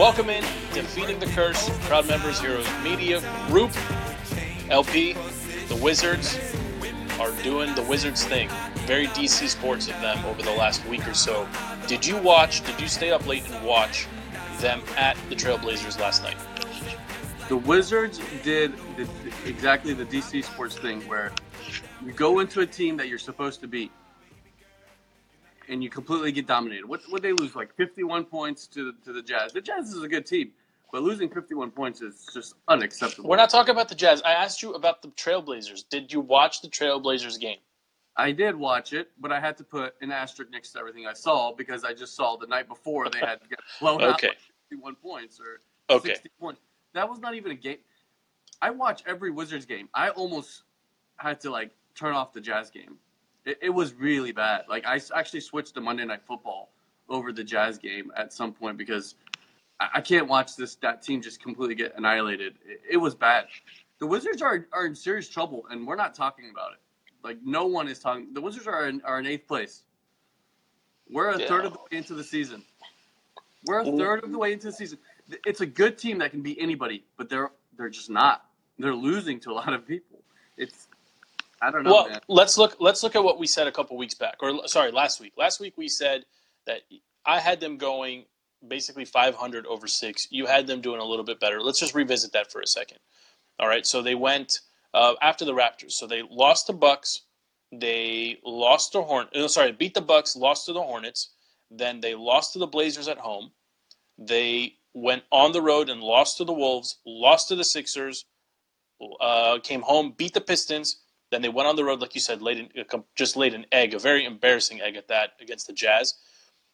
Welcome in, Defeating the Curse, proud members, Heroes Media Group, LP, the Wizards are doing the Wizards thing. Very DC sports of them over the last week or so. Did you watch, did you stay up late and watch them at the Trailblazers last night? The Wizards did the, exactly the DC sports thing where you go into a team that you're supposed to beat and you completely get dominated. What would they lose? Like 51 points to to the Jazz. The Jazz is a good team, but losing 51 points is just unacceptable. We're not talking about the Jazz. I asked you about the Trailblazers. Did you watch the Trailblazers game? I did watch it, but I had to put an asterisk next to everything I saw because I just saw the night before they had to get blown Okay. out by 51 points or Okay. 60 points. That was not even a game. I watch every Wizards game. I almost had to like turn off the Jazz game. It, it was really bad. Like I actually switched to Monday Night Football over the Jazz game at some point because I, I can't watch this that team just completely get annihilated. It, it was bad. The Wizards are are in serious trouble, and we're not talking about it. Like no one is talking. The Wizards are in, are in eighth place. We're a Yeah. third of the way into the season. We're a third of the way into the season. It's a good team that can beat anybody, but they're they're just not. They're losing to a lot of people. It's I don't know, Well, man. let's look. Let's look at what we said a couple weeks back, or sorry, last week. Last week we said that I had them going basically 500 over six. You had them doing a little bit better. Let's just revisit that for a second. All right, so they went uh, after the Raptors. So they lost the Bucks. They lost to Horn. No, sorry, beat the Bucks. Lost to the Hornets. Then they lost to the Blazers at home. They went on the road and lost to the Wolves. Lost to the Sixers. Uh, came home, beat the Pistons. Then they went on the road, like you said, laid an, just laid an egg, a very embarrassing egg at that against the Jazz.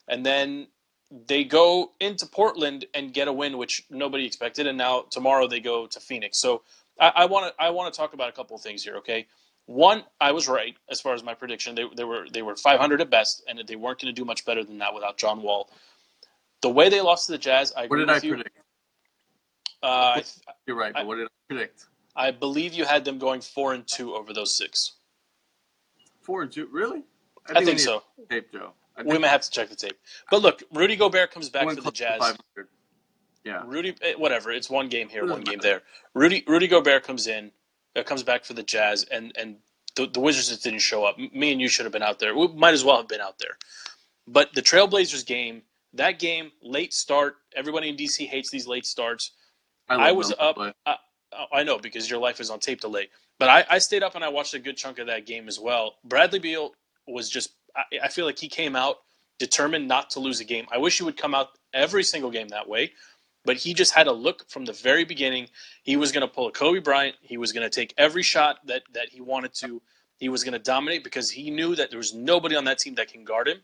And then they go into Portland and get a win, which nobody expected. And now tomorrow they go to Phoenix. So I want to I want to talk about a couple of things here. Okay, one, I was right as far as my prediction. They, they were they were 500 at best, and they weren't going to do much better than that without John Wall. The way they lost to the Jazz, I What agree did I with you. predict? Uh, I, You're right, I- but what did I predict? I believe you had them going four and two over those six. Four and two, really? I we think so. Tape, Joe. I We think may have to check the tape. But look, Rudy Gobert comes back for the Jazz. Yeah. Rudy, eh, whatever. It's one game here, one game there. Rudy, Rudy Gobert comes in, uh, comes back for the Jazz, and and the, the Wizards just didn't show up. Me and you should have been out there. We might as well have been out there. But the Trailblazers game, that game, late start. Everybody in DC hates these late starts. love I was up. I, I know because your life is on tape delay. But I, I stayed up and I watched a good chunk of that game as well. Bradley Beal was just. I, I feel like he came out determined not to lose a game. I wish he would come out every single game that way. But he just had a look from the very beginning. He was going to pull a Kobe Bryant. He was going to take every shot that, that he wanted to. He was going to dominate because he knew that there was nobody on that team that can guard him.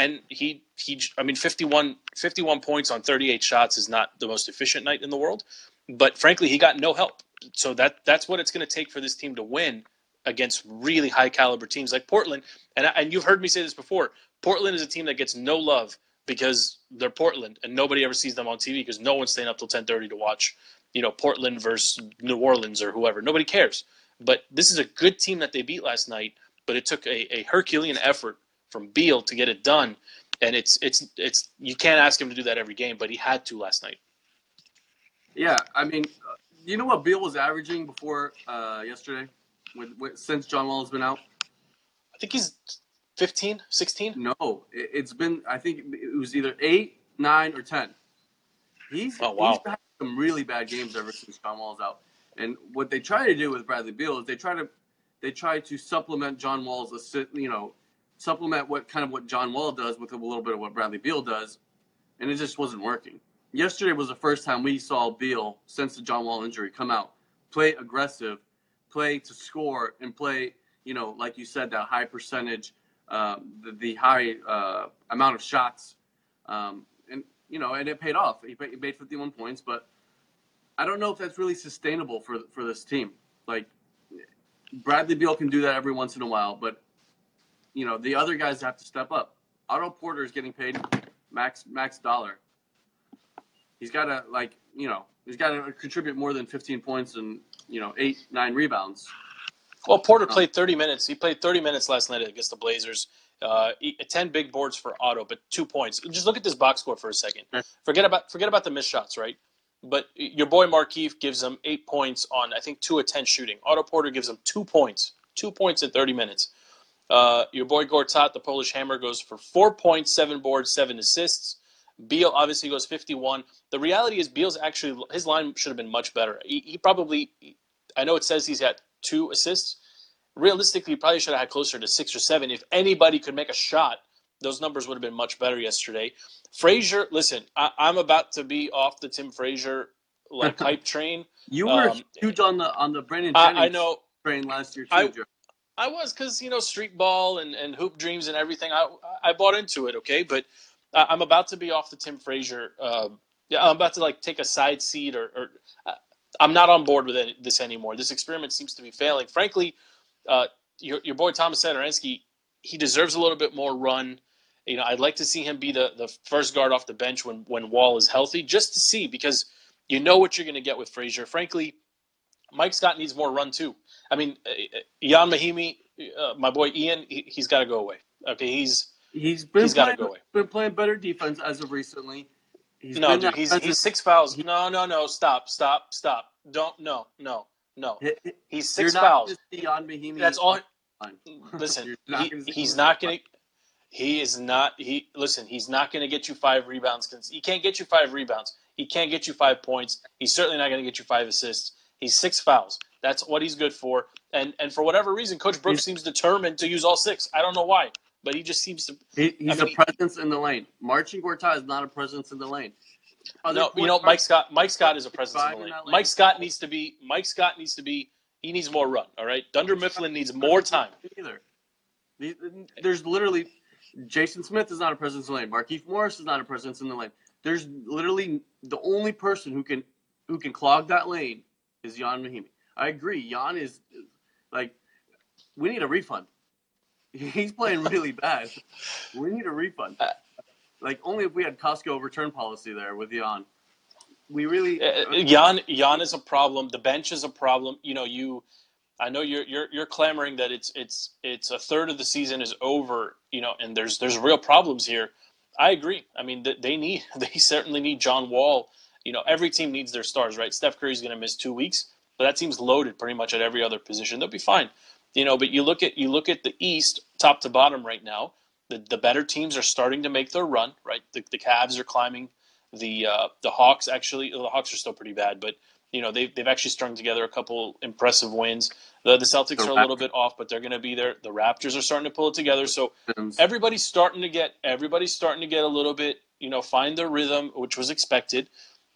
And he, he I mean, 51, 51 points on 38 shots is not the most efficient night in the world. But frankly, he got no help. So that that's what it's going to take for this team to win against really high caliber teams like Portland. And, and you've heard me say this before. Portland is a team that gets no love because they're Portland and nobody ever sees them on TV because no one's staying up till 10:30 to watch, you know, Portland versus New Orleans or whoever. Nobody cares. But this is a good team that they beat last night, but it took a, a Herculean effort from Beal to get it done. And it's it's it's you can't ask him to do that every game, but he had to last night. yeah, I mean, uh, you know what Beal was averaging before uh, yesterday, with, with since John Wall has been out? I think he's 15, 16. No, it, it's been. I think it was either eight, nine, or ten. He's Oh, wow. he's had some really bad games ever since John Wall's out. And what they try to do with Bradley Beal is they try to they try to supplement John Wall's you know supplement what kind of what John Wall does with a little bit of what Bradley Beal does, and it just wasn't working. Yesterday was the first time we saw Beal since the John Wall injury come out, play aggressive, play to score, and play you know like you said that high percentage, um, the, the high uh, amount of shots, um, and you know and it paid off. He, he made 51 points, but I don't know if that's really sustainable for for this team. Like Bradley Beal can do that every once in a while, but you know the other guys have to step up. Otto Porter is getting paid max max dollar. He's got to like you know he's got to contribute more than 15 points and you know eight nine rebounds. Well, Porter played 30 minutes. He played 30 minutes last night against the Blazers. Uh, 10 big boards for Otto, but two points. Just look at this box score for a second. Forget about forget about the missed shots, right? But your boy Markieff gives them eight points on I think two of ten shooting. Otto Porter gives them two points, two points in 30 minutes. Uh, your boy Gortat, the Polish Hammer, goes for four points, seven boards, seven assists. Beal obviously goes 51. The reality is Beal's actually his line should have been much better. He, he probably, I know it says he's got two assists. Realistically, he probably should have had closer to six or seven. If anybody could make a shot, those numbers would have been much better yesterday. Frazier, listen, I, I'm about to be off the Tim Frazier like hype train. You were Um, huge on the on the Brandon Jennings I, I know train last year too. I- Joe. I was because you know street ball and, and hoop dreams and everything. I I bought into it, okay, but I'm about to be off the Tim Frazier. Uh, yeah, I'm about to like take a side seat, or, or uh, I'm not on board with it, this anymore. This experiment seems to be failing. Frankly, uh, your your boy Thomas Satoransky, he deserves a little bit more run. You know, I'd like to see him be the, the first guard off the bench when when Wall is healthy, just to see because you know what you're going to get with Frazier. Frankly, Mike Scott needs more run too. I mean, uh, Jan Mahinmi, uh, my boy Ian, he, he's got to go away. Okay, he's He's been he's got to playing, go away. been playing better defense as of recently. He's no, dude, he's he's six fouls. No, no, no, stop, stop, stop. Don't no, no, no. He- he- He's You're six not fouls. just Jan Mahinmi. That's all. Listen, not he, he's not going to. He is not. He listen. He's not going to get you five rebounds. He can't get you five rebounds. He can't get you five points. He's certainly not going to get you five assists. He's six fouls. That's what he's good for. And and for whatever reason, Coach Brooks He's- seems determined to use all six. I don't know why, but he just seems to. He, he's I mean- a presence in the lane. Marcin Gortat is not a presence in the lane. Other No, you know, Mike Scott. Mike Scott is a presence in the lane. lane. Mike Scott needs to be. Mike Scott needs to be. He needs more run. All right. Dunder Mifflin needs more time. Either. There's literally Jason Smith is not a presence in the lane. Markieff Morris is not a presence in the lane. There's literally the only person who can who can clog that lane is Jan Mahinmi. I agree. Jan is like we need a refund. He's playing really bad. We need a refund. Uh, Like only if we had Costco return policy there with Jan. We really Uh, Jan Jan is a problem. The bench is a problem. You know, you. I know you're you're you're clamoring that it's it's it's a third of the season is over. You know, and there's there's real problems here. I agree. I mean, they need they certainly need John Wall. You know, every team needs their stars, right? Steph Curry's going to miss two weeks, but that team's loaded pretty much at every other position. They'll be fine. You know, but you look at you look at the East, top to bottom right now. The the better teams are starting to make their run, right? The the Cavs are climbing. The uh, the Hawks actually the Hawks are still pretty bad, but you know they've they've actually strung together a couple impressive wins. The the Celtics The are a little bit off, but they're going to be there. The Raptors are starting to pull it together. So everybody's starting to get everybody's starting to get a little bit you know find their rhythm, which was expected.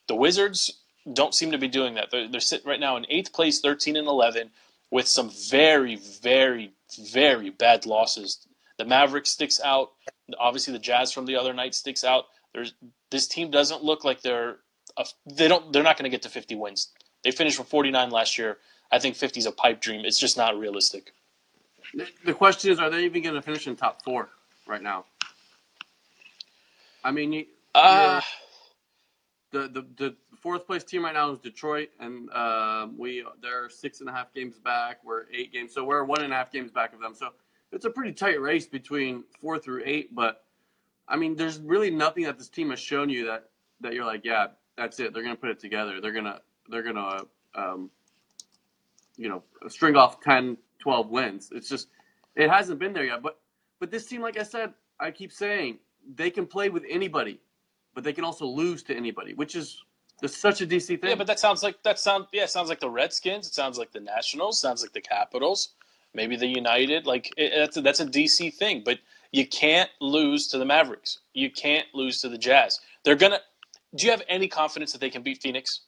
The Wizards don't seem to be doing that. They're, they're sitting right now in eighth place, thirteen and eleven, with some very very very bad losses. The Mavericks sticks out. Obviously, the Jazz from the other night sticks out. There's this team doesn't look like they're a, they don't they're not going to get to 50 wins. They finished with 49 last year. I think 50 is a pipe dream. It's just not realistic. The- The question is, are they even going to finish in top four right now? I mean, you, Uh, the, the the fourth place team right now is Detroit, and um, we they're six and a half games back. We're eight games, so we're one and a half games back of them. So it's a pretty tight race between four through eight. But I mean, there's really nothing that this team has shown you that that you're like, yeah, that's it. They're to put it together. They're gonna they're gonna um, you know string off 10, 12 wins. It's just it hasn't been there yet. But but this team, like I said, I keep saying they can play with anybody, but they can also lose to anybody, which is that's such a DC thing. yeah, but that sounds like that sound yeah, it sounds like the Redskins. It sounds like the Nationals. Sounds like the Capitals. Maybe the United. Like it, that's a, that's a DC thing. But you can't lose to the Mavericks. You can't lose to the Jazz. They're gonna. Do you have any confidence that they can beat Phoenix?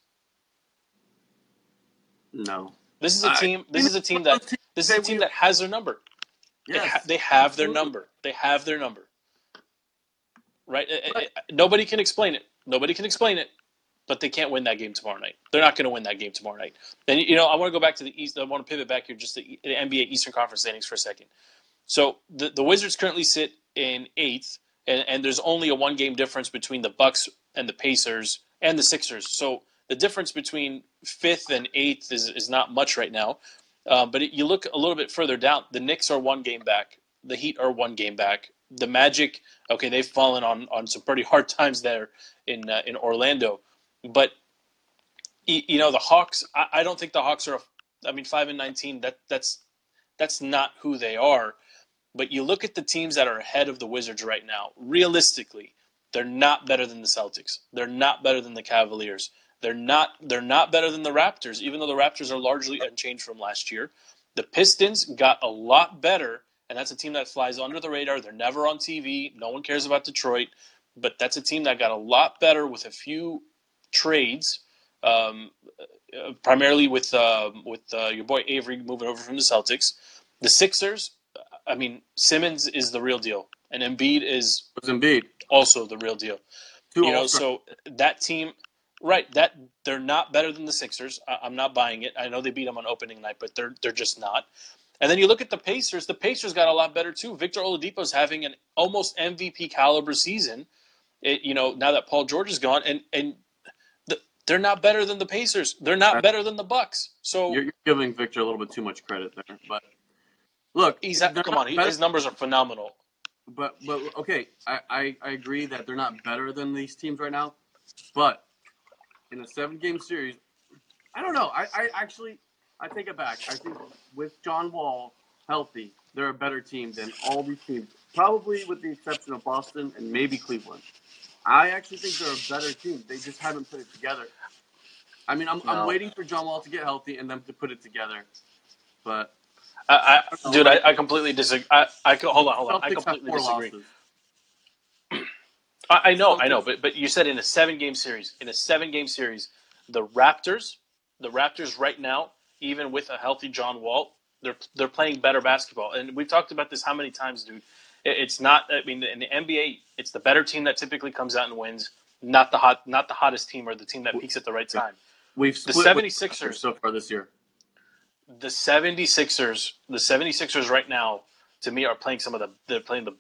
no, This is a team. This is a team that. This is a team that has their number. They, ha- they have their number. They have their number. Right? Uh, uh, Right. uh, Nobody can explain it. Nobody can explain it. But they can't win that game tomorrow night. They're not going to win that game tomorrow night. Then you know I want to go back to the East. I want to pivot back here just to the NBA Eastern Conference standings for a second. So the the Wizards currently sit in eighth, and, and there's only a one game difference between the Bucks and the Pacers and the Sixers. So the difference between fifth and eighth is, is not much right now. Uh, but it, you look a little bit further down. The Knicks are one game back. The Heat are one game back. The Magic, okay, they've fallen on, on some pretty hard times there in uh, in Orlando. But you know the Hawks. I, don't think the Hawks are. A, I mean, five and nineteen. That that's that's not who they are. But you look at the teams that are ahead of the Wizards right now. Realistically, they're not better than the Celtics. They're not better than the Cavaliers. They're not they're not better than the Raptors, even though the Raptors are largely unchanged from last year. The Pistons got a lot better, and that's a team that flies under the radar. They're never on TV. No one cares about Detroit, but that's a team that got a lot better with a few trades, um, uh, primarily with uh, with uh, your boy Avery moving over from the Celtics. The Sixers, I mean, Simmons is the real deal, and Embiid is was Embiid also the real deal. Two you know, so that team, right? That they're not better than the Sixers. I, I'm not buying it. I know they beat them on opening night, but they're they're just not. And then you look at the Pacers. The Pacers got a lot better too. Victor Oladipo's having an almost MVP caliber season. It, you know, now that Paul George is gone, and and they're not better than the Pacers. They're not better than the Bucks. So You're, giving Victor a little bit too much credit there, but look, he's they're come not on. Better- his numbers are phenomenal. But but okay, I, I, I agree that they're not better than these teams right now. But in a seven game series, I don't know. I, I actually I take it back. I think with John Wall healthy, they're a better team than all these teams. Probably with the exception of Boston and maybe Cleveland. I actually think they're a better team. They just haven't put it together. I mean, I'm, I'm waiting for John Wall to get healthy and them to put it together. But I, I, dude, I, I completely disagree. I, I hold on, hold on. I Celtics have completely disagree. I, I know, I know, but but you said in a seven game series, in a seven game series, the Raptors, the Raptors right now, even with a healthy John Wall, they're they're playing better basketball. And we've talked about this how many times, dude. It- It's not. I mean, in the NBA, it's the better team that typically comes out and wins, not the hot, not the hottest team or the team that peaks at the right time. We've The split with 76ers so far this year. the 76ers, the 76ers right now, to me, are playing some of the, they're playing the,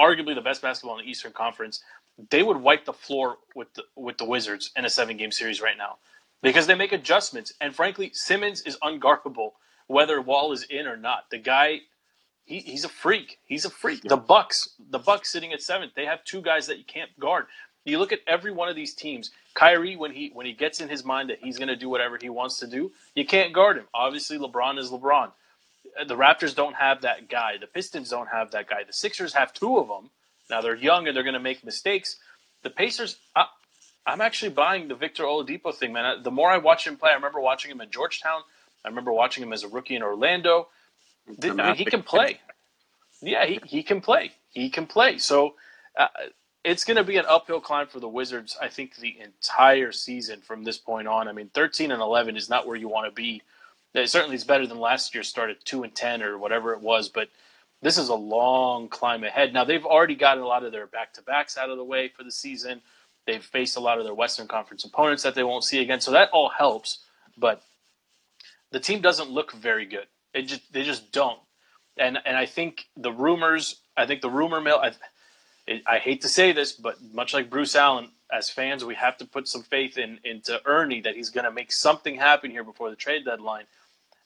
arguably the best basketball in the Eastern Conference. They would wipe the floor with the, with the Wizards in a seven game series right now because they make adjustments. And frankly, Simmons is unguardable whether Wall is in or not. The guy, he, he's a freak. He's a freak. The Bucks, the Bucks sitting at seventh, they have two guys that you can't guard. You look at every one of these teams. Kyrie, when he when he gets in his mind that he's going to do whatever he wants to do, you can't guard him. Obviously, LeBron is LeBron. Uh, The Raptors don't have that guy. The Pistons don't have that guy. The Sixers have two of them. Now they're young and they're going to make mistakes. The Pacers, I, I'm actually buying the Victor Oladipo thing, man. The more I watch him play, I remember watching him at Georgetown. I remember watching him as a rookie in Orlando. I mean, he can play. Yeah, he, he can play. He can play. So uh, it's going to be an uphill climb for the Wizards, I think, the entire season from this point on. I mean, 13 and 11 is not where you want to be. It certainly is better than last year, started 2 and 10 or whatever it was, but this is a long climb ahead. Now, they've already gotten a lot of their back to backs out of the way for the season. They've faced a lot of their Western Conference opponents that they won't see again. So that all helps, but the team doesn't look very good. It just, they just don't and and I think the rumors, I think the rumor mill. I, it, I hate to say this, but much like Bruce Allen, as fans, we have to put some faith in into Ernie that he's going to make something happen here before the trade deadline,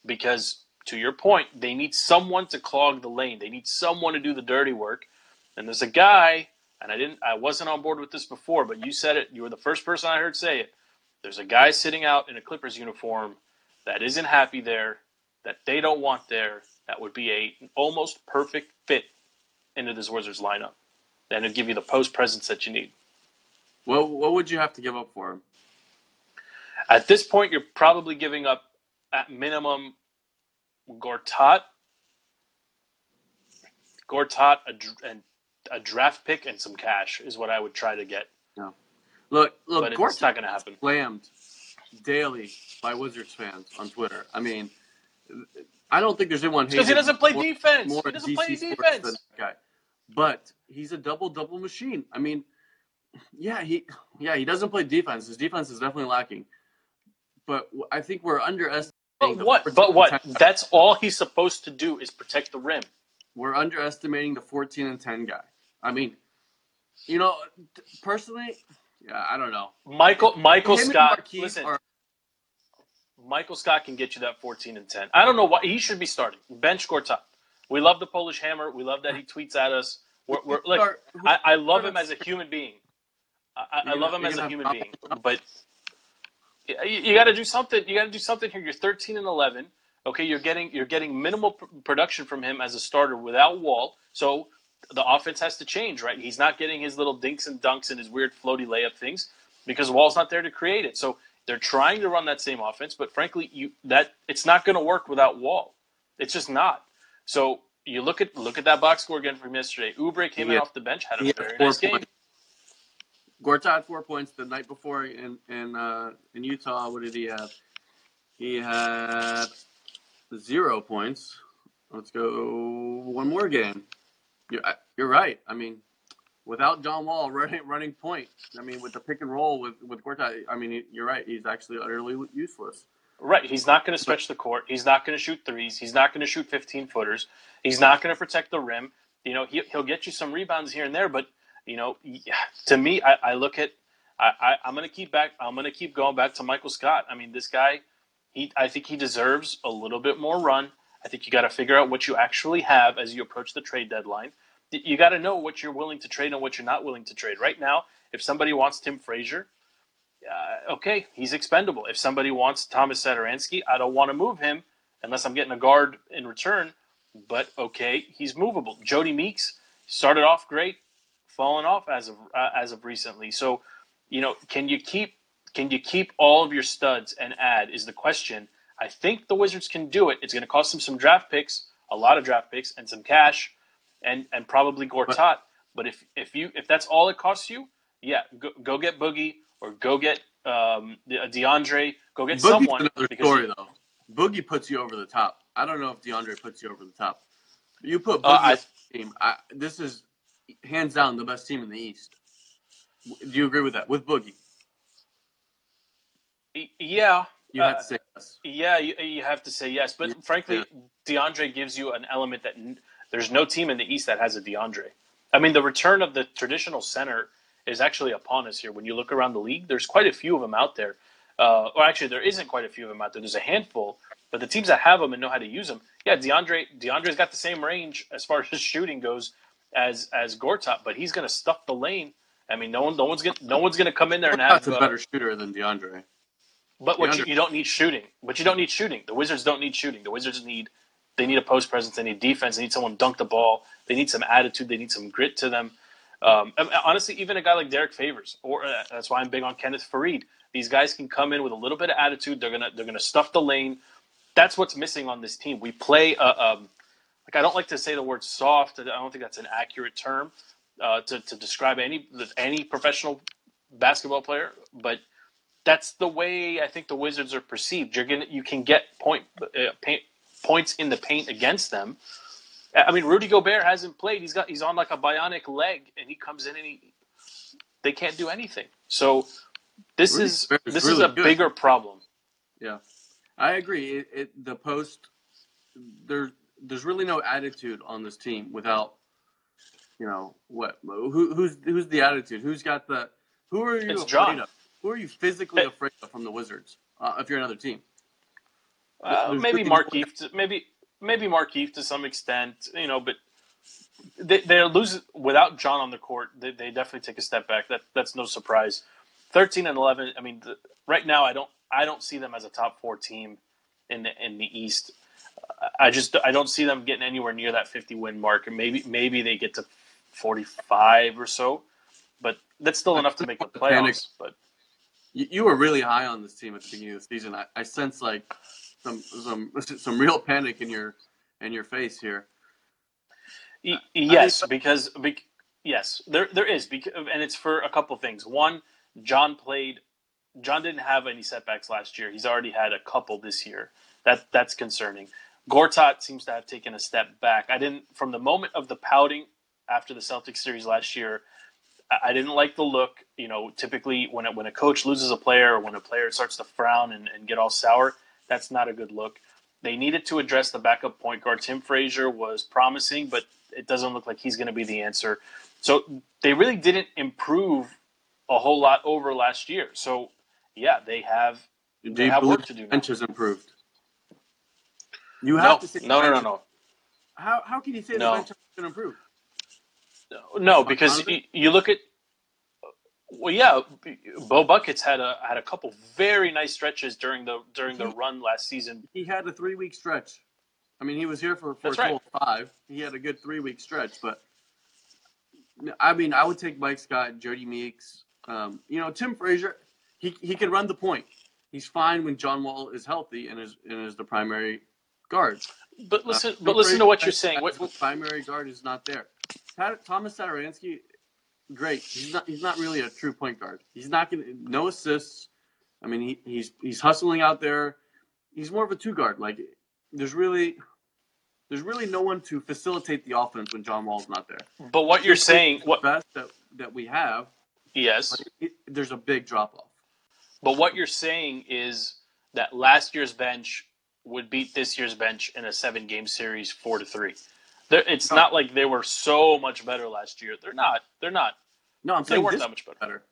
because to your point, they need someone to clog the lane. They need someone to do the dirty work, and there's a guy. And I didn't, I wasn't on board with this before, but you said it. You were the first person I heard say it. There's a guy sitting out in a Clippers uniform that isn't happy there, that they don't want there, that would be a almost perfect fit into this Wizards lineup. And it'd give you the post presence that you need. What what would you have to give up for him? At this point, you're probably giving up at minimum Gortat, Gortat, a, and a draft pick and some cash is what I would try to get. Look, look, But it's not going to happen. slammed daily by Wizards fans on Twitter. I mean, I don't think there's anyone Because he doesn't play more- defense. more He doesn't DC play defense. that guy. But he's a double double machine. I mean, yeah, he yeah he doesn't play defense. His defense is definitely lacking. But I think we're underestimating. But what? But what? and 10 That's all he's supposed to do is protect the rim. We're underestimating the 14 and 10 guy. I mean, you know, personally, Yeah, I don't know. Michael Michael Him Scott. Listen, are- Michael Scott can get you that 14 and 10. I don't know why he should be starting. Bench Gortat. We love the Polish Hammer. We love that he tweets at us. We're, we're look, I, I love him as a human being. I, I- I love him as a human being. But you, you got to do something. You got to do something here. You're 13 and 11. Okay, you're getting you're getting minimal pr- production from him as a starter without Wall. So the offense has to change, right? He's not getting his little dinks and dunks and his weird floaty layup things because Wall's not there to create it. So they're trying to run that same offense, but frankly, you that it's not going to work without Wall. It's just not. So you look at look at that box score again from yesterday. Oubre came in off the bench, had a very nice game. points. Gortat had four points the night before in in uh, in Utah. What did he have? He had zero points. Let's go one more game. You're, you're right. I mean, without John Wall running running point, I mean, with the pick and roll with with Gortat, I mean, you're right. He's actually utterly useless. Right. He's not going to stretch the court. He's not going to shoot threes. He's not going to shoot 15 footers. He's not going to protect the rim. You know, he, he'll get you some rebounds here and there, but you know, to me, I, I look at, I, I, I'm going to keep back. I'm going to keep going back to Michael Scott. I mean, this guy, he, I think he deserves a little bit more run. I think you got to figure out what you actually have as you approach the trade deadline. You got to know what you're willing to trade and what you're not willing to trade. Right now, if somebody wants Tim Frazier, uh, okay, he's expendable. If somebody wants Thomas Satoransky, I don't want to move him unless I'm getting a guard in return. But okay, he's movable. Jody Meeks started off great, fallen off as of uh, as of recently. So, you know, can you keep can you keep all of your studs and add is the question. I think the Wizards can do it. It's going to cost them some draft picks, a lot of draft picks, and some cash, and and probably Gortat. But if if you if that's all it costs you, yeah, go, go get Boogie or go get um, DeAndre. Go get Boogie's someone. another story you- though. Boogie puts you over the top. I don't know if DeAndre puts you over the top. You put Boogie Uh, I- team. I, this is hands down the best team in the East. Do you agree with that? With Boogie, yeah, you Uh, have to say yes. Yeah, you, you have to say yes. But Yeah. frankly, DeAndre gives you an element that there's no team in the East that has a DeAndre. I mean, the return of the traditional center is actually upon us here. When you look around the league, there's quite a few of them out there. Uh, or actually, there isn't quite a few of them out there. There's a handful, but the teams that have them and know how to use them, yeah, DeAndre DeAndre's got the same range as far as his shooting goes as as Gortat, but he's going to stuff the lane. I mean, no one, no one's gonna, no one's going to come in there and have. That's a uh, better shooter than DeAndre. but what you, you don't need shooting. But you don't need shooting. The Wizards don't need shooting. The Wizards need they need a post presence. They need defense. They need someone dunk the ball. They need some attitude. They need some grit to them. Um, honestly, even a guy like Derrick Favors, or uh, that's why I'm big on Kenneth Faried. These guys can come in with a little bit of attitude. They're gonna they're gonna stuff the lane. That's what's missing on this team. We play uh, um, like I don't like to say the word soft. I don't think that's an accurate term uh, to to describe any any professional basketball player, but that's the way I think the Wizards are perceived. You're gonna you can get point, uh, paint, points in the paint against them. I mean, Rudy Gobert hasn't played. He's got he's on like a bionic leg, and he comes in and he they can't do anything. So this Rudy is Gobert is this is a good. bigger problem. Yeah, I agree. It, it the post there there's really no attitude on this team without you know what who who's who's the attitude? Who's got the who are you It's afraid John. of? Who are you physically afraid of from the Wizards? Uh, if you're another team, Uh, maybe Markieff, to, maybe maybe Markieff to some extent, you know, but they they lose without John on the court. They, they definitely take a step back. That that's no surprise. Thirteen and eleven. I mean, the, right now I don't I don't see them as a top four team in the in the East. I just I don't see them getting anywhere near that fifty win mark, and maybe maybe they get to forty five or so, but that's still enough to make the Panic. playoffs. But you, you were really high on this team at the beginning of the season. I, I sense like some some some real panic in your in your face here. Y- yes, because bec- yes, there there is, bec- and it's for a couple things. One, John played. John didn't have any setbacks last year. He's already had a couple this year. That that's concerning. Gortat seems to have taken a step back. I didn't from the moment of the pouting after the Celtics series last year. I- I didn't like the look. You know, typically when a, when a coach loses a player or when a player starts to frown and, and get all sour, that's not a good look. They needed to address the backup point guard. Tim Frazier was promising, but it doesn't look like he's going to be the answer. So they really didn't improve a whole lot over last year. So yeah, they have Do they you have work to do the bench has improved? You No, have to say no, no, no, no. How how can you say No. the bench has been improved? No, because you, you look at well, yeah, Bo Buckets had a had a couple very nice stretches during the during the run last season. He had a three week stretch. I mean, he was here for, for right. five. He had a good three week stretch, but I mean, I would take Mike Scott, Jody Meeks. Um, you know, Tim Frazier. He he can run the point. He's fine when John Wall is healthy and is and is the primary guard. But listen, Uh, but listen to what you're saying. What, primary guard is not there. Thomas Satoransky, great. He's not. He's not really a true point guard. He's not going to no assists. I mean, he, he's he's hustling out there. He's more of a two guard. Like there's really there's really no one to facilitate the offense when John Wall's not there. but what you're saying, The what best that that we have, yes, it, there's a big drop off. but what you're saying is that last year's bench would beat this year's bench in a seven game series four to three. They're, it's No. not like they were so much better last year. They're not. They're not. No, I'm They saying weren't this that much better. better.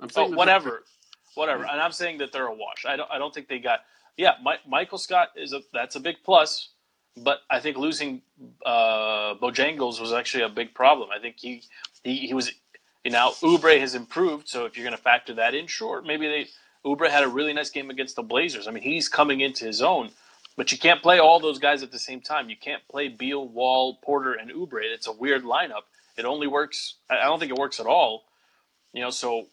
I'm Oh, saying that whatever, whatever. And I'm saying that they're a wash. I don't. I don't think they got. Yeah, Mi- Michael Scott is a. That's a big plus, but I think losing uh, Bojangles was actually a big problem. I think he he, he was. You know, Oubre has improved, so if you're going to factor that in, sure, maybe they. Oubre had a really nice game against the Blazers. I mean, he's coming into his own, but you can't play all those guys at the same time. You can't play Beal, Wall, Porter, and Oubre. It's a weird lineup. It only works. I don't think it works at all. You know, so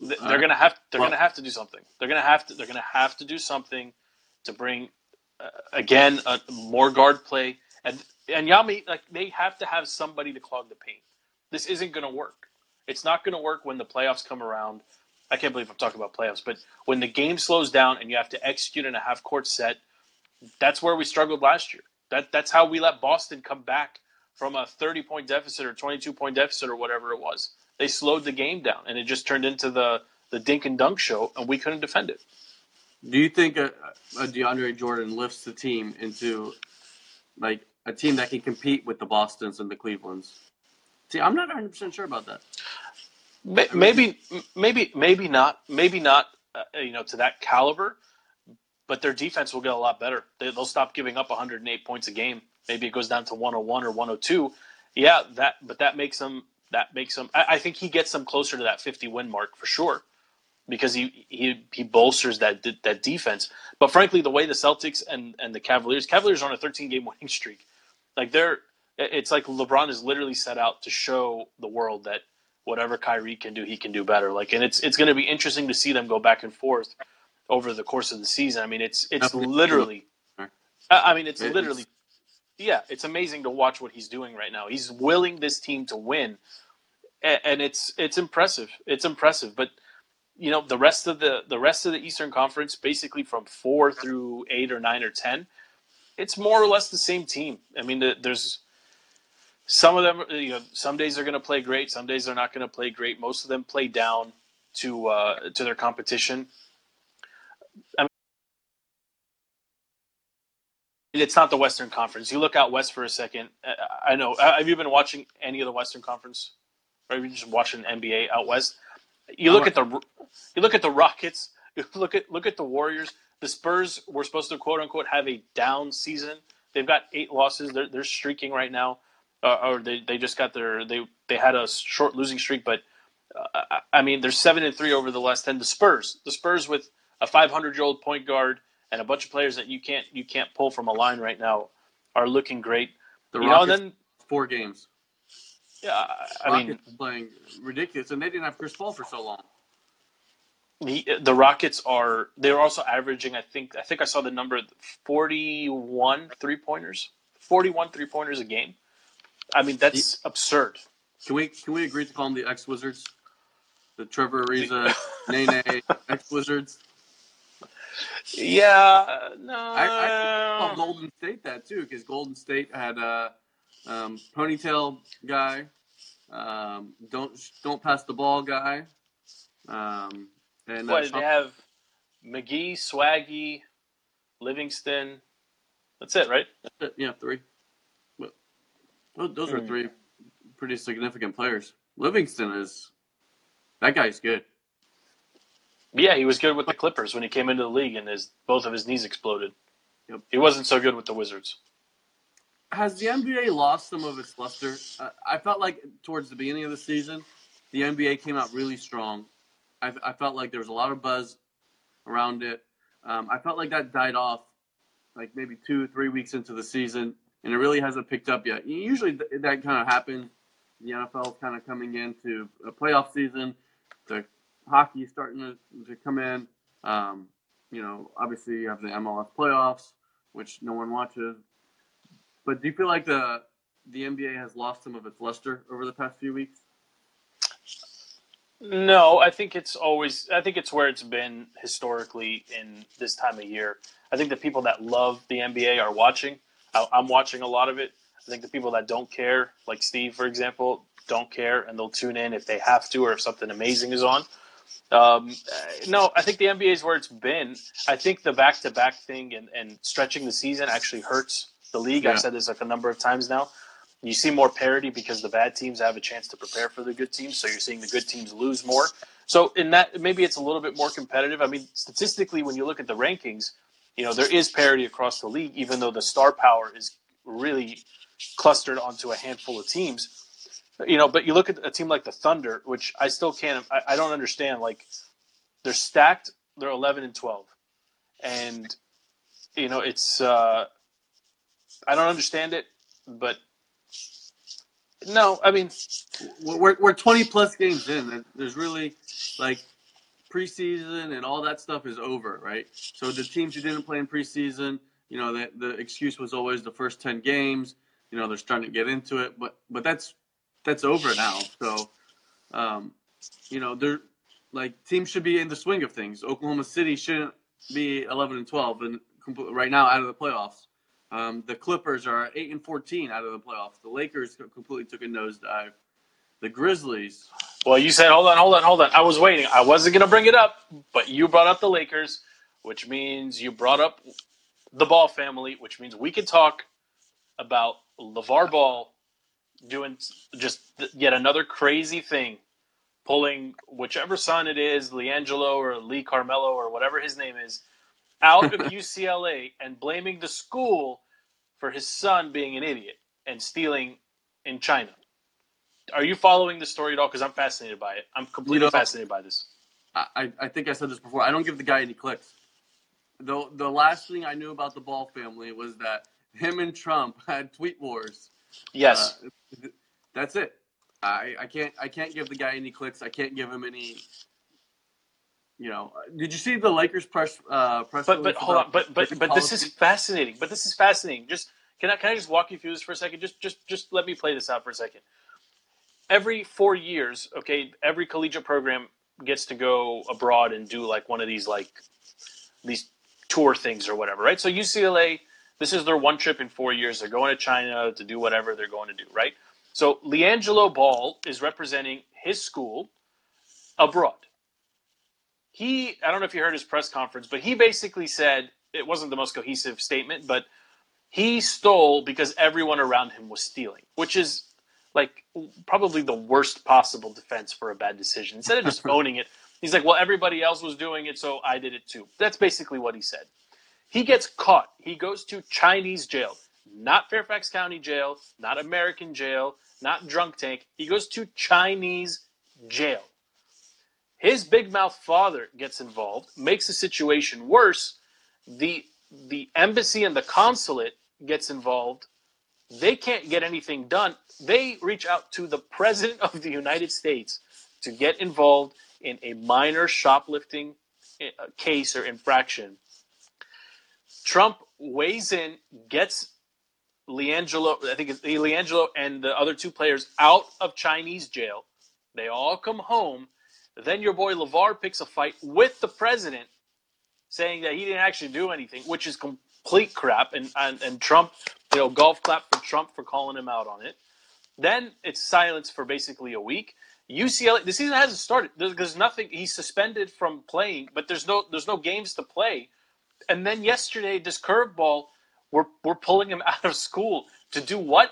th- they're gonna have they're Well- gonna have to do something. They're gonna have to they're gonna have to do something to bring uh, again a, more guard play and and Yami like they have to have somebody to clog the paint. This isn't gonna work. It's not gonna work when the playoffs come around. I can't believe I'm talking about playoffs, but when the game slows down and you have to execute in a half court set, that's where we struggled last year. That that's how we let Boston come back from a 30 point deficit or 22 point deficit or whatever it was. They slowed the game down and it just turned into the the dink and dunk show and we couldn't defend it. Do you think a, a DeAndre Jordan lifts the team into like a team that can compete with the Boston's and the Cleveland's? See, I'm not 100 percent sure about that. May- Maybe maybe maybe not maybe not uh, you know to that caliber, but their defense will get a lot better. They, they'll stop giving up 108 points a game. Maybe it goes down to 101 or 102. Yeah, that but that makes them that makes them. I, I think he gets them closer to that 50 win mark for sure. because he he he bolsters that that defense. But frankly, the way the Celtics and and the Cavaliers Cavaliers are on a 13 game winning streak, like they're it's like LeBron is literally set out to show the world that whatever Kyrie can do, he can do better. Like, and it's it's going to be interesting to see them go back and forth over the course of the season. I mean, it's it's literally, I mean, it's literally, yeah, it's amazing to watch what he's doing right now. He's willing this team to win, and, and it's it's impressive. It's impressive, but you know the rest of the the rest of the Eastern Conference, basically from four through eight or nine or ten, it's more or less the same team. I mean, the- there's some of them. You know, some days they're going to play great, some days they're not going to play great. Most of them play down to uh, to their competition. I mean, it's not the Western Conference. You look out west for a second. I- I know. uh, Have you been watching any of the Western Conference? Or have you just watching NBA out west? You look at the you look at the Rockets. You look at look at the Warriors. The Spurs were supposed to quote unquote have a down season. They've got eight losses. They're they're streaking right now, uh, or they, they just got their they they had a short losing streak. But uh, I- I mean, they're seven and three over the last ten. The Spurs, the Spurs with a 500 year old point guard and a bunch of players that you can't you can't pull from a line right now, are looking great. The you know, Rockets and then four games. yeah, I- I mean, playing ridiculous, and they didn't have Chris Paul for so long. the, the Rockets are they're also averaging. I think I think I saw the number 41 three pointers, 41 three pointers a game. I mean, that's absurd. Can we can we agree to call them the X Wizards? The Trevor Ariza, Nene X Wizards. Yeah, no. I, I call Golden State that too because Golden State had a um, ponytail guy, um, don't don't pass the ball guy, um, and uh, what Sean- they have? McGee, Swaggy, Livingston. That's it, right? yeah three. Those, those are Hmm. three pretty significant players. Livingston is that guy's good. Yeah, he was good with the Clippers when he came into the league, and his both of his knees exploded. Yep. He wasn't so good with the Wizards. Has the NBA lost some of its luster? Uh, I felt like towards the beginning of the season, the NBA came out really strong. I, I felt like there was a lot of buzz around it. Um, I felt like that died off, like maybe two, three weeks into the season, and it really hasn't picked up yet. Usually th- that kind of happens. The NFL kind of coming into a playoff season. The hockey starting to, to come in. Um, you know, obviously you have the MLS playoffs, which no one watches. But do you feel like the the NBA has lost some of its luster over the past few weeks? No, I think it's always. I think it's where it's been historically in this time of year. I think the people that love the NBA are watching. I, I'm watching a lot of it. I think the people that don't care, like Steve, for example, don't care and they'll tune in if they have to or if something amazing is on. Um, no, I think the NBA is where it's been. I think the back to back thing and, and stretching the season actually hurts the league. Yeah. I've said this like a number of times now. You see more parity because the bad teams have a chance to prepare for the good teams, so you're seeing the good teams lose more. So in that, maybe it's a little bit more competitive. I mean, statistically, when you look at the rankings, you know there is parity across the league, even though the star power is really clustered onto a handful of teams. You know, but you look at a team like the Thunder, which I still can't, I, I don't understand. Like they're stacked, they're 11 and 12, and you know it's uh, I don't understand it, but no, I mean We're, we're 20 plus games in. There's really like preseason and all that stuff is over, right? So the teams who didn't play in preseason, you know, the, the excuse was always the first 10 games. You know, they're starting to get into it, but but that's that's over now. So, um, you know, they're like teams should be in the swing of things. Oklahoma City shouldn't be 11 and 12 and right now out of the playoffs. Um, the Clippers are 8 and 14 out of the playoffs. The Lakers completely took a nosedive. The Grizzlies, Well, you said, hold on, hold on, hold on. I was waiting. I wasn't going to bring it up, but you brought up the Lakers, which means you brought up the Ball family, which means we could talk about LaVar Ball doing just yet another crazy thing, pulling whichever son it is, LiAngelo or Lee Carmelo or whatever his name is, out of UCLA and blaming the school for his son being an idiot and stealing in China. Are you following the story at all? Because I'm fascinated by it. I'm completely You know- fascinated by this. I, I- I think I said this before. I don't give the guy any clicks. The, the last thing I knew about the Ball family was that him and Trump had tweet wars. Yes. Uh, that's it. I, I can't I can't give the guy any clicks. I can't give him any. You know, did you see the Lakers press uh, press? but but hold on. But but but this is fascinating. But this is fascinating. Just can I can I just walk you through this for a second? Just just just let me play this out for a second. Every four years, okay, every collegiate program gets to go abroad and do like one of these like these tour things or whatever, right? So UCLA, this is their one trip in four years. They're going to China to do whatever they're going to do, right? So LiAngelo Ball is representing his school abroad. He, I don't know if you heard his press conference, but he basically said it wasn't the most cohesive statement, but he stole because everyone around him was stealing, which is like probably the worst possible defense for a bad decision. Instead of just owning it, he's like, well, everybody else was doing it, so I did it too. That's basically what he said. He gets caught. He goes to Chinese jail, not Fairfax County jail, not American jail, not drunk tank. He goes to Chinese jail. His big mouth father gets involved, makes the situation worse. The the embassy and the consulate gets involved. They can't get anything done. They reach out to the president of the United States to get involved in a minor shoplifting uh, case or infraction. Trump weighs in, gets LiAngelo, I think it's LiAngelo and the other two players out of Chinese jail. They all come home. Then your boy LaVar picks a fight with the president, saying that he didn't actually do anything, which is complete crap. And, and, and Trump, you know, golf clap for Trump for calling him out on it. Then it's silence for basically a week. UCLA, the season hasn't started. There's, there's nothing. He's suspended from playing, but there's no there's no games to play. And then yesterday, this curveball, we're we're pulling him out of school to do what?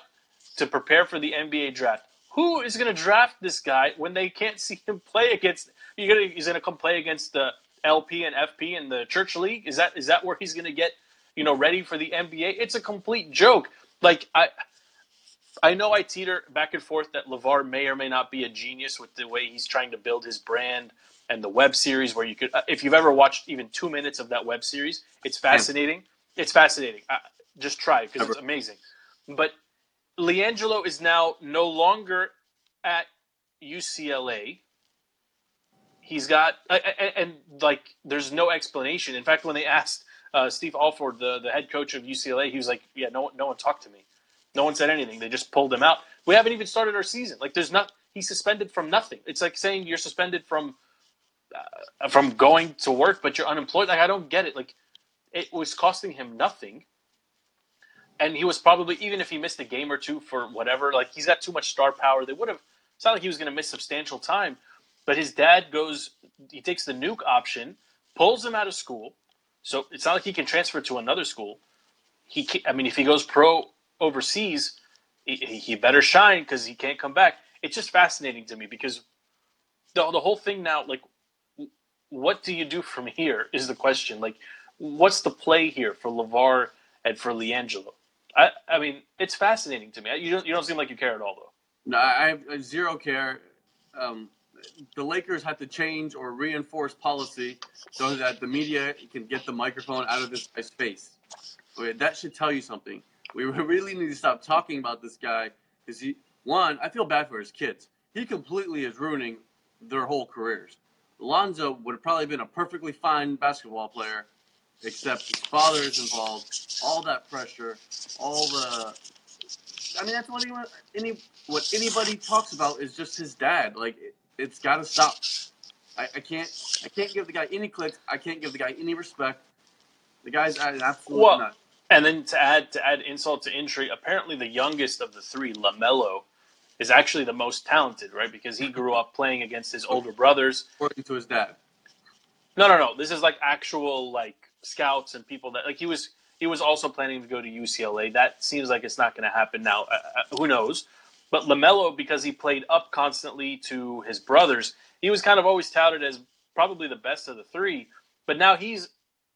To prepare for the NBA draft. Who is going to draft this guy when they can't see him play against? You're gonna, he's going to come play against the LP and FP in the church league? Is that is that where he's going to get you know ready for the NBA? It's a complete joke. Like I. I know I teeter back and forth that LaVar may or may not be a genius with the way he's trying to build his brand and the web series where you could uh, if you've ever watched even two minutes of that web series it's fascinating. It's fascinating. Uh, just try it because it's amazing. But LiAngelo is now no longer at ucla he's got and, and like there's no explanation. In fact when they asked uh, steve alford the, the head coach of ucla he was like yeah no, no one talked to me. No one said anything. They just pulled him out. We haven't even started our season. Like there's not he's suspended from nothing. It's like saying you're suspended from uh, from going to work, but you're unemployed. Like I don't get it. Like it was costing him nothing, and he was probably even if he missed a game or two for whatever. Like he's got too much star power. They would have. It's not like he was going to miss substantial time, but his dad goes. He takes the nuke option, pulls him out of school. So it's not like he can transfer to another school. He, can, I mean, if he goes pro overseas, he, he better shine because he can't come back. It's just fascinating to me because the the whole thing now, like what do you do from here is the question. Like, what's the play here for LaVar and for LiAngelo? I, I mean, it's fascinating to me. You don't, you don't seem like you care at all, though. No, I have zero care. Um, the Lakers have to change or reinforce policy so that the media can get the microphone out of this guy's face. Okay, that should tell you something. We really need to stop talking about this guy because he, one, I feel bad for his kids. He completely is ruining their whole careers. Lonzo would have probably been a perfectly fine basketball player, except his father is involved. All that pressure, all the. I mean, that's what anyone, any what anybody talks about is just his dad. Like it, has got to stop. I, I, can't I can't give the guy any clicks. I can't give the guy any respect. The guy's an absolute well, nut. And then to add to add insult to injury, apparently the youngest of the three, LaMelo, is actually the most talented, right? Because he grew up playing against his older brothers. According to his dad. No, no, no. This is like actual like scouts and people that like he was. He was also planning to go to UCLA. That seems like it's not going to happen now. Uh, uh, who knows? But LaMelo, because he played up constantly to his brothers, he was kind of always touted as probably the best of the three. But now he's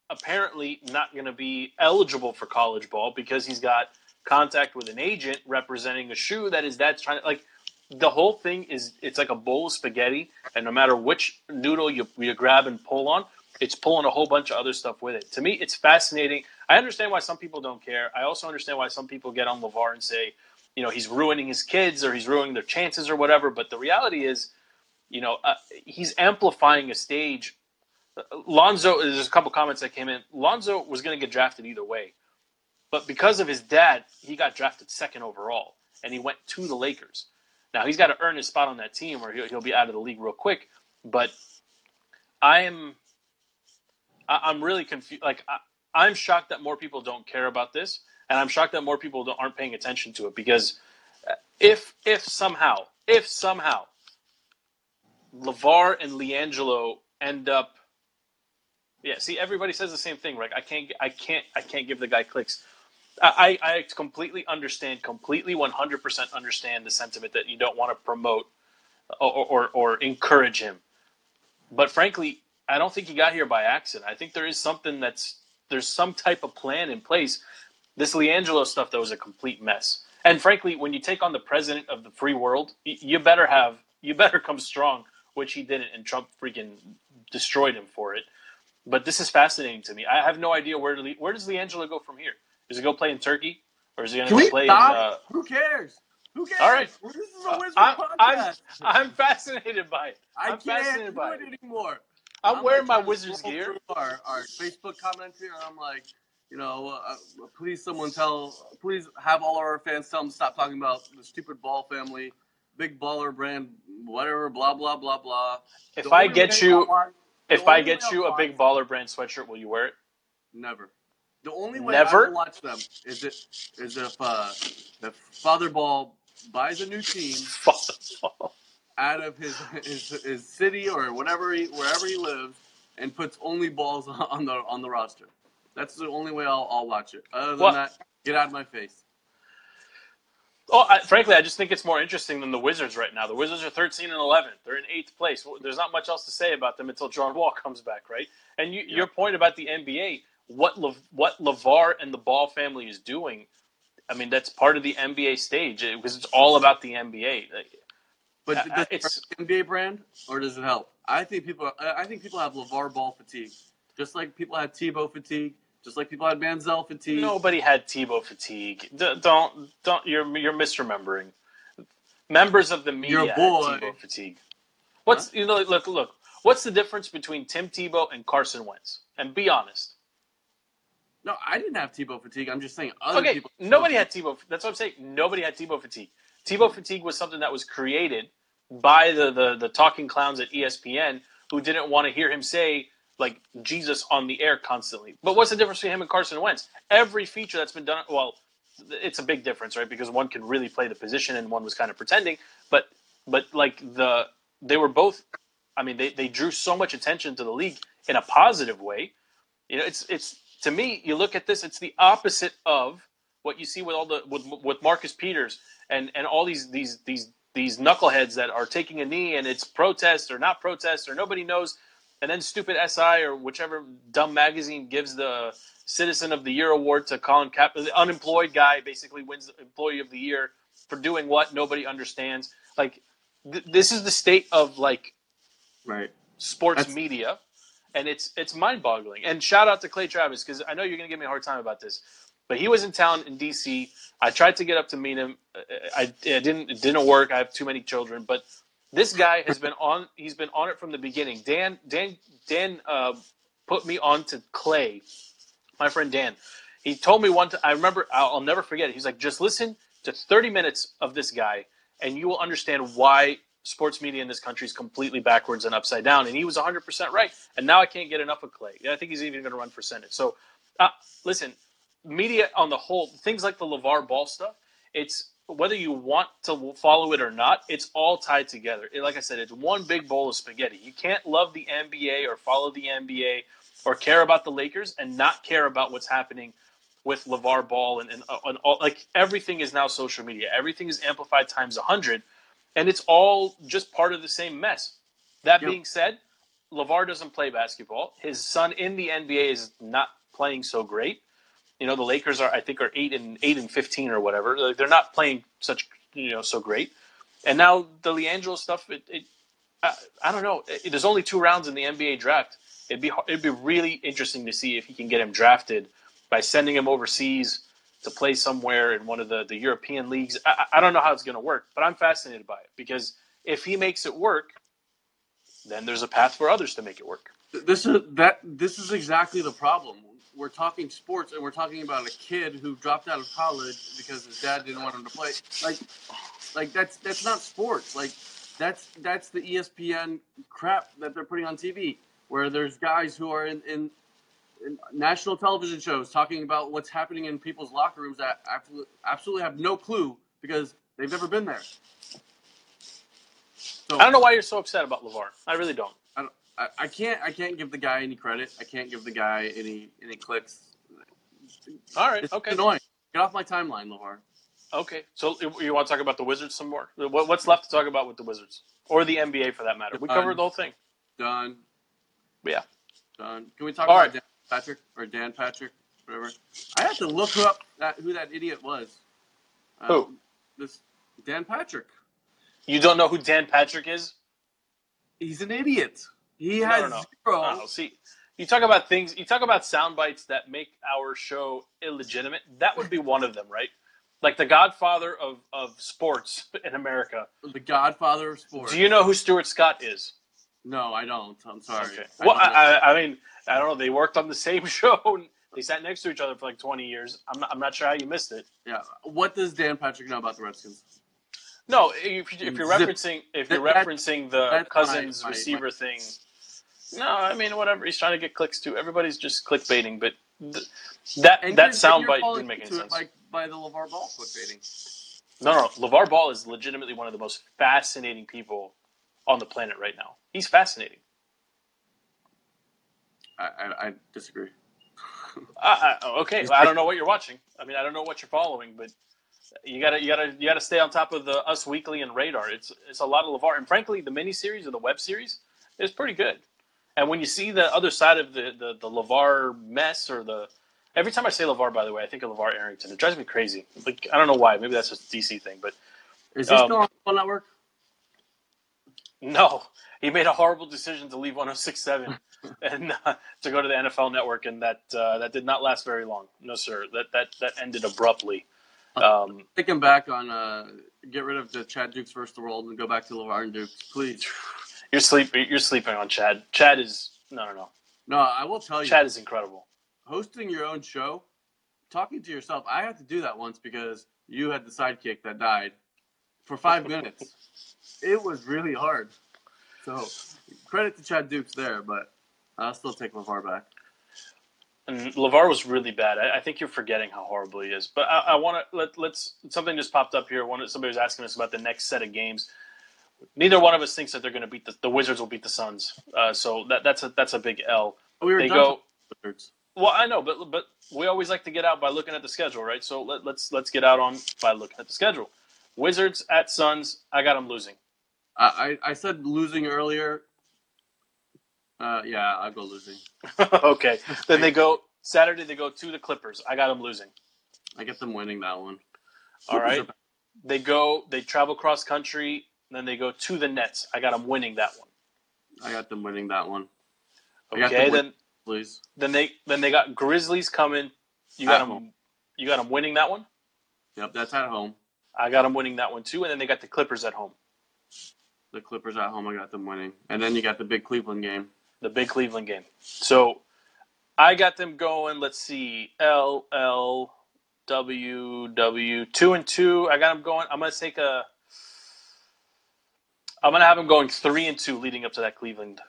apparently not going to be eligible for college ball because he's got contact with an agent representing a shoe that his dad's trying to like the whole thing is it's like a bowl of spaghetti and no matter which noodle you, you grab and pull on it's pulling a whole bunch of other stuff with it. To me it's fascinating. I understand why some people don't care. I also understand why some people get on LaVar and say you know he's ruining his kids or he's ruining their chances or whatever but the reality is you know uh, he's amplifying a stage. Lonzo there's a couple comments that came in. Lonzo was going to get drafted either way but because of his dad, he got drafted second overall, and he went to the Lakers. Now he's got to earn his spot on that team, or he'll, he'll be out of the league real quick. But I'm, I'm really confused. Like I, am shocked that more people don't care about this, and I'm shocked that more people aren't paying attention to it because uh, if if somehow if somehow LaVar and LiAngelo end up yeah, see, everybody says the same thing, right? I can't, I can't, I can't give the guy clicks. I, I completely understand, completely 100% understand the sentiment that you don't want to promote or, or, or encourage him. But frankly, I don't think he got here by accident. I think there is something that's, there's some type of plan in place. This LiAngelo stuff, though, is a complete mess. And frankly, when you take on the president of the free world, you better have, you better come strong, which he didn't, and Trump freaking destroyed him for it. But this is fascinating to me. I have no idea where to, where does LiAngelo go from here. Does he go play in Turkey, or is he going to play stop? in? Uh... Who cares? Who cares? All right. This is a Wizard I'm, podcast. I'm, I'm fascinated by it. I'm I can't do it, it anymore. I'm, I'm wearing like my Wizards gear. Our, our Facebook comments here, I'm like, you know, uh, uh, please someone tell, please have all our fans tell them to stop talking about the stupid ball family, big baller brand, whatever, blah blah blah blah. If I get you, if I get you a big baller brand sweatshirt, will you wear it? Never. The only way Never? I will watch them is it is if uh, if Father Ball buys a new team out of his, his his city or whatever he wherever he lives and puts only balls on the on the roster. That's the only way I'll, I'll watch it. Other than well, that, get out of my face. Oh, I, frankly, I just think it's more interesting than the Wizards right now. The Wizards are 13 and 11. They're in eighth place. There's not much else to say about them until John Wall comes back, right? And you, Yeah. your point about the NBA, what Le, what LaVar and the Ball family is doing, I mean, that's part of the NBA stage because it's all about the NBA. But Uh, does it's- NBA brand, or does it help? I think people. I I think people have LaVar Ball fatigue, just like people had Tebow fatigue, just like people had Manziel fatigue. Nobody had Tebow fatigue. D- don't don't you're you're misremembering. Members of the media had. Tebow fatigue. What's you know look look what's the difference between Tim Tebow and Carson Wentz? And be honest. No, I didn't have Tebow fatigue. I'm just saying other Okay, people. nobody had Tebow. That's what I'm saying. Nobody had Tebow fatigue. Tebow fatigue was something that was created by the the, the talking clowns at ESPN who didn't want to hear him say like Jesus on the air constantly. But what's the difference between him and Carson Wentz? Every feature that's been done, well, it's a big difference, right? Because one can really play the position and one was kind of pretending. But but like the they were both. I mean, they, they drew so much attention to the league in a positive way. You know, it's it's to me. You look at this; it's the opposite of what you see with all the with, with Marcus Peters and and all these these these these knuckleheads that are taking a knee and it's protest or not protest or nobody knows, and then stupid SI or whichever dumb magazine gives the Citizen of the Year award to Colin Cap, the unemployed guy basically wins the Employee of the Year for doing what nobody understands. Like th- this is the state of like Right. sports That's- media, and it's it's mind boggling. And shout out to Clay Travis because I know you're going to give me a hard time about this, but he was in town in D.C. I tried to get up to meet him. Uh, I, didn't it didn't work. I have too many children, but this guy has been on. He's been on it from the beginning. Dan Dan Dan uh, put me on to Clay, my friend Dan. He told me one. T- I remember. I'll, I'll never forget it. He's like, just listen to 30 minutes of this guy, and you will understand why sports media in this country is completely backwards and upside down. And he was 100% right. And now I can't get enough of Clay. I think he's even going to run for Senate. So, uh, listen, media on the whole, things like the LaVar Ball stuff, it's whether you want to follow it or not, it's all tied together. It- like I said, it's one big bowl of spaghetti. You can't love the NBA or follow the NBA or care about the Lakers and not care about what's happening with LaVar Ball and, and, uh, and all, like everything is now social media. Everything is amplified times 100 and it's all just part of the same mess. That Yep. being said, LaVar doesn't play basketball. His son in the NBA is not playing so great. You know, the Lakers are I think are 8 and 8 and 15 or whatever. Like, They're not playing such, you know, so great. And now the LiAngelo stuff it, it I, I don't know. It, there's only two rounds in the NBA draft. It'd be it'd be really interesting to see if he can get him drafted by sending him overseas to play somewhere in one of the, the European leagues. I, I don't know how it's going to work, but I'm fascinated by it because if he makes it work, then there's a path for others to make it work. This is that. This is exactly the problem. We're talking sports, and we're talking about a kid who dropped out of college because his dad didn't want him to play. Like, like that's that's not sports. Like, that's that's the ESPN crap that they're putting on TV, where there's guys who are in, in national television shows talking about what's happening in people's locker rooms that absolutely, have no clue because they've never been there. So I don't know why you're so upset about LaVar. I really don't. I, don't, I, I can't I can't give the guy any credit. I can't give the guy any any clicks. All right, It's okay, annoying. Get off my timeline, LaVar. okay. So you- want to talk about the Wizards some more? What's left to talk about with the Wizards or the NBA for that matter? We Um, covered the whole thing. Done. Yeah. Done. Can we talk All about right. Patrick or Dan Patrick, whatever? I had to look up that who that idiot was. Um, Who? This Dan Patrick. You don't know who Dan Patrick is? He's an idiot. He has no, no. zero. I don't. See, you talk about things. You talk about sound bites that make our show illegitimate. That would be one of them, right? Like the Godfather of of sports in America. The Godfather of sports. Do you know who Stuart Scott is? No, I don't. I'm sorry. Okay. Well. I, I, I mean, I don't know. They worked on the same show. And they sat next to each other for like 20 years. I'm not, I'm not sure how you missed it. yeah. What does Dan Patrick know about the Redskins? No, if, you- if you're referencing if you're That- referencing the Cousins my- my- receiver thing, no, I mean whatever. He's trying to get clicks too. Everybody's just clickbaiting, but th- that And that you're- sound bite didn't make any sense. By, by the LaVar Ball clickbaiting. No, no, LaVar Ball is legitimately one of the most fascinating people on the planet right now. He's fascinating. I, I, I disagree. I, I, okay, I don't know what you're watching. I mean, I don't know what you're following, but You gotta you gotta you gotta stay on top of the Us Weekly and Radar. It's it's a lot of LaVar, and frankly, the miniseries or the web series is pretty good. And when you see the other side of the the, the LaVar mess or the every time I say LaVar, by the way, I think of LeVar Arrington. It drives me crazy. Like I don't know why. Maybe that's just a DC thing, but Is this Um, still on network? no, he made a horrible decision to leave 106.7 and uh, to go to the NFL Network, and that uh, that did not last very long. No, sir. That that that ended abruptly. Um, Take him back on. Uh, get rid of the Chad Dukes first world and go back to LeVar and Dukes, please. you're sleeping. You're sleeping on Chad. Chad is no, no, no. No, I will tell you. Chad is incredible. hosting your own show, talking to yourself. I had to do that once because you had the sidekick that died for five minutes. It was really hard. So credit to Chad Dukes there, but I'll still take LeVar back. And LeVar was really bad. I, I think you're forgetting how horrible he is. But I, I want to let let's something just popped up here. One somebody was asking us about the next set of games. Neither one of us thinks that they're going to beat the, the Wizards. Will beat the Suns. Uh, so that that's a that's a big L. We were They go. Wizards. Well, I know, but but we always like to get out by looking at the schedule, right? So let, let's let's get out on by looking at the schedule. Wizards at Suns. I got them losing. I, I, I said losing earlier. Uh, yeah, I'll go losing. okay. Then they go Saturday. They go to the Clippers. I got them losing. I get them winning that one. All right. They go. They travel cross country. Then they go to the Nets. I got them winning that one. I got them winning that one. Okay. win- Then Please. then they then they got Grizzlies coming. You got At them. home. You got them winning that one. Yep, that's at home. I got them winning that one too. And then they got the Clippers at home. The Clippers at home, I got them winning. And then you got the big Cleveland game. the big Cleveland game. So I got them going. Let's see, L L W W two and two. I got them going. I'm gonna take a. I'm gonna have them going three and two leading up to that Cleveland,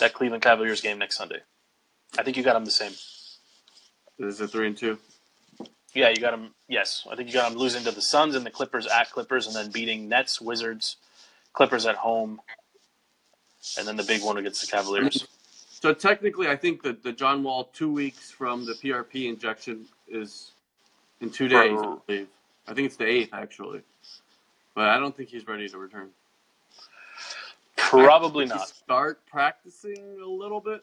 that Cleveland Cavaliers game next Sunday. I think you got them the same. Is it three and two? Yeah, you got them. Yes, I think you got them losing to the Suns and the Clippers at Clippers, and then beating Nets, Wizards, Clippers at home, and then the big one against the Cavaliers. So technically, I think that the John Wall two weeks from the PRP injection is in two days. I believe. I think it's the eighth actually, but I don't think he's ready to return. Probably I think he not. Start practicing a little bit.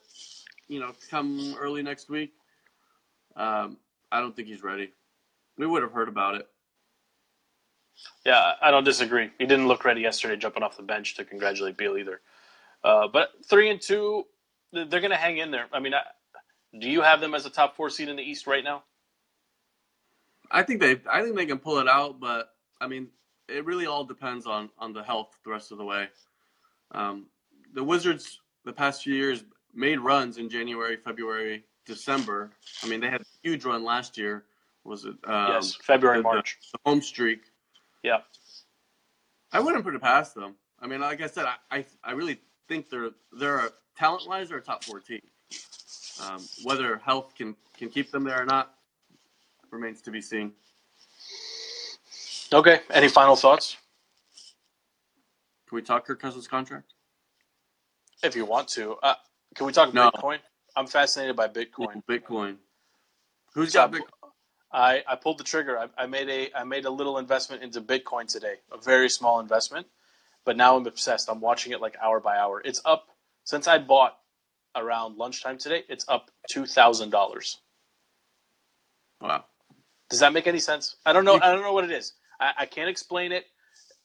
You know, come early next week. Um, I don't think he's ready. We would have heard about it. Yeah, I don't disagree. He didn't look ready yesterday, jumping off the bench to congratulate Beal either. Uh, but three and two, they're going to hang in there. I mean, I, do you have them as a top four seed in the East right now? I think they, I think they can pull it out, but I mean, it really all depends on on the health the rest of the way. Um, the Wizards, the past few years, made runs in January, February, December. I mean, they had a huge run last year. Was it? Um, yes, February, the- March. The home streak. Yeah. I wouldn't put it past them. I mean, like I said, I I, I really think they're they're talent wise they're a top four team. Um, whether health can can keep them there or not remains to be seen. Okay. Any final thoughts? Can we talk Kirk Cousins' contract? If you want to. Uh, can we talk No. Bitcoin? I'm fascinated by Bitcoin. Bitcoin. Who's got Bitcoin? I, I pulled the trigger. I, I made a I made a little investment into Bitcoin today, a very small investment, but now I'm obsessed. I'm watching it like hour by hour. It's up since I bought around lunchtime today. It's up two thousand dollars. Wow. Does that make any sense? I don't know. I don't know what it is. I, I can't explain it.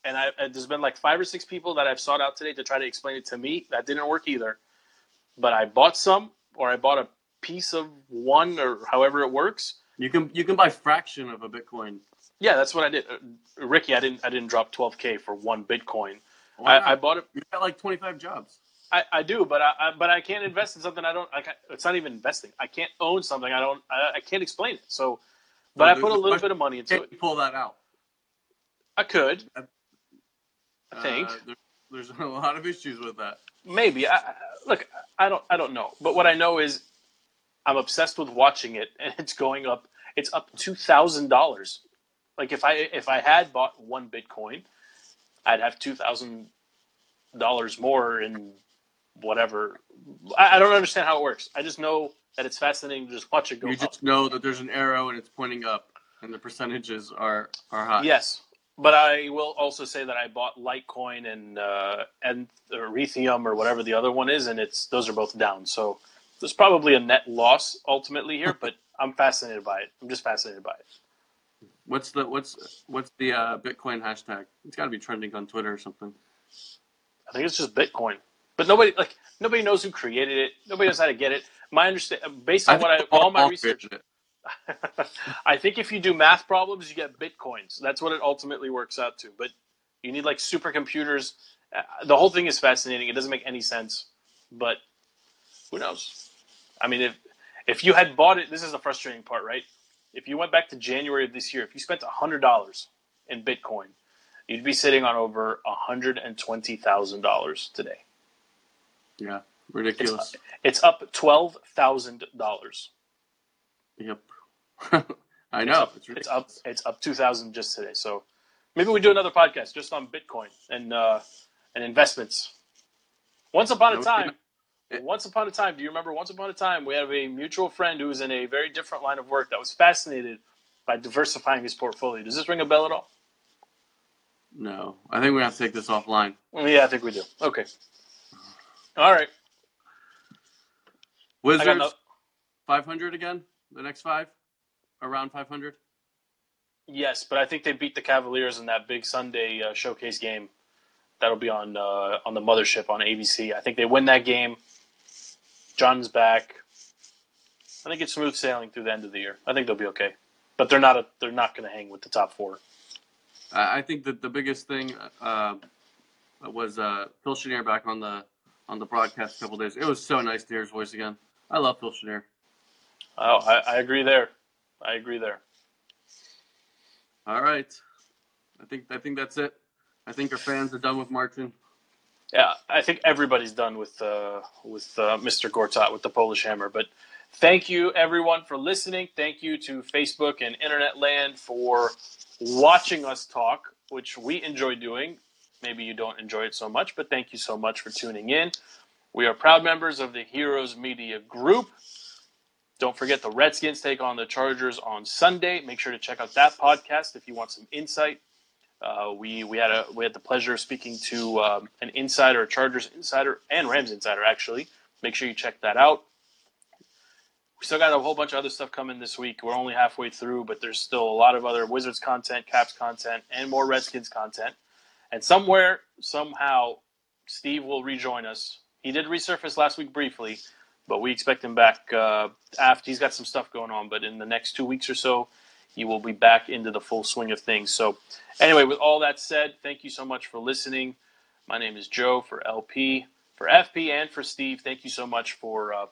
And I, and there's been like five or six people that I've sought out today to try to explain it to me. That didn't work either. But I bought some, or I bought a piece of one, or however it works. You can you can buy fraction of a Bitcoin. Yeah, that's what I did. Uh, Ricky, I didn't I didn't drop 12k for one Bitcoin. I, I bought it. you got like twenty five jobs. I, I do, but I, I but I can't invest in something I don't. I can't, it's not even investing. I can't own something I don't. I, I can't explain it. So, but I put a little bit of money into it. you pull that out? I could. I think Uh, there, there's a lot of issues with that. maybe. I- look, I don't. I don't know. But what I know is, I'm obsessed with watching it, and it's going up. It's up two thousand dollars. Like if I if I had bought one Bitcoin, I'd have two thousand dollars more in whatever. I, I don't understand how it works. I just know that it's fascinating to just watch it go You up. just know that there's an arrow and it's pointing up. and the percentages are are high. Yes, but I will also say that I bought Litecoin and uh, and Ethereum or whatever the other one is, and it's those are both down. So there's probably a net loss ultimately here, but I'm fascinated by it. I'm just fascinated by it. What's the what's what's the uh, Bitcoin hashtag? It's got to be trending on Twitter or something. I think it's just Bitcoin, but nobody like nobody knows who created it. Nobody knows how to get it. My understand based on I what I all my research. I think if you do math problems, you get bitcoins. That's what it ultimately works out to. But you need like supercomputers. Uh, the whole thing is fascinating. It doesn't make any sense, but who knows? I mean, if if you had bought it, this is the frustrating part, right? If you went back to January of this year, if you spent hundred dollars in Bitcoin, you'd be sitting on over hundred and twenty thousand dollars today. Yeah, ridiculous. It's up twelve thousand dollars. Yep. I know. It's up, it's up. It's up two thousand just today. So maybe we do another podcast just on Bitcoin and uh, and investments. Once upon a time, once upon a time. Do you remember? Once upon a time, we have a mutual friend who was in a very different line of work that was fascinated by diversifying his portfolio. Does this ring a bell at all? No, I think we have to take this offline. Yeah, I think we do. Okay. All right. Wizards no- 500 again. The next five, around 500. Yes, but I think they beat the Cavaliers in that big Sunday uh, showcase game. That'll be on uh, on the mothership on ABC. I think they win that game. John's back. I think it's smooth sailing through the end of the year. I think they'll be okay, but they're not a, they're not going to hang with the top four. I think that the biggest thing uh, was uh, Phil Chenier back on the on the broadcast a couple days. It was so nice to hear his voice again. I love Phil Chenier. Oh, I, I agree there. I agree there. All right, I think I think that's it. I think our fans are done with Marcin. Yeah, I think everybody's done with uh, with uh, Mr. Gortat with the Polish Hammer. But thank you everyone for listening. Thank you to Facebook and Internet Land for watching us talk, which we enjoy doing. Maybe you don't enjoy it so much, but thank you so much for tuning in. We are proud members of the Heroes Media Group. Don't forget the Redskins take on the Chargers on Sunday. Make sure to check out that podcast if you want some insight. Uh, we we had a we had the pleasure of speaking to um, an insider, a Chargers insider, and Rams insider actually. Make sure you check that out. We still got a whole bunch of other stuff coming this week. We're only halfway through, but there's still a lot of other Wizards content, Caps content, and more Redskins content. And somewhere, somehow, Steve will rejoin us. He did resurface last week briefly, but we expect him back uh, after he's got some stuff going on. But in the next two weeks or so, he will be back into the full swing of things. So, anyway, with all that said, thank you so much for listening. My name is Joe for LP, for FP, and for Steve. Thank you so much for uh,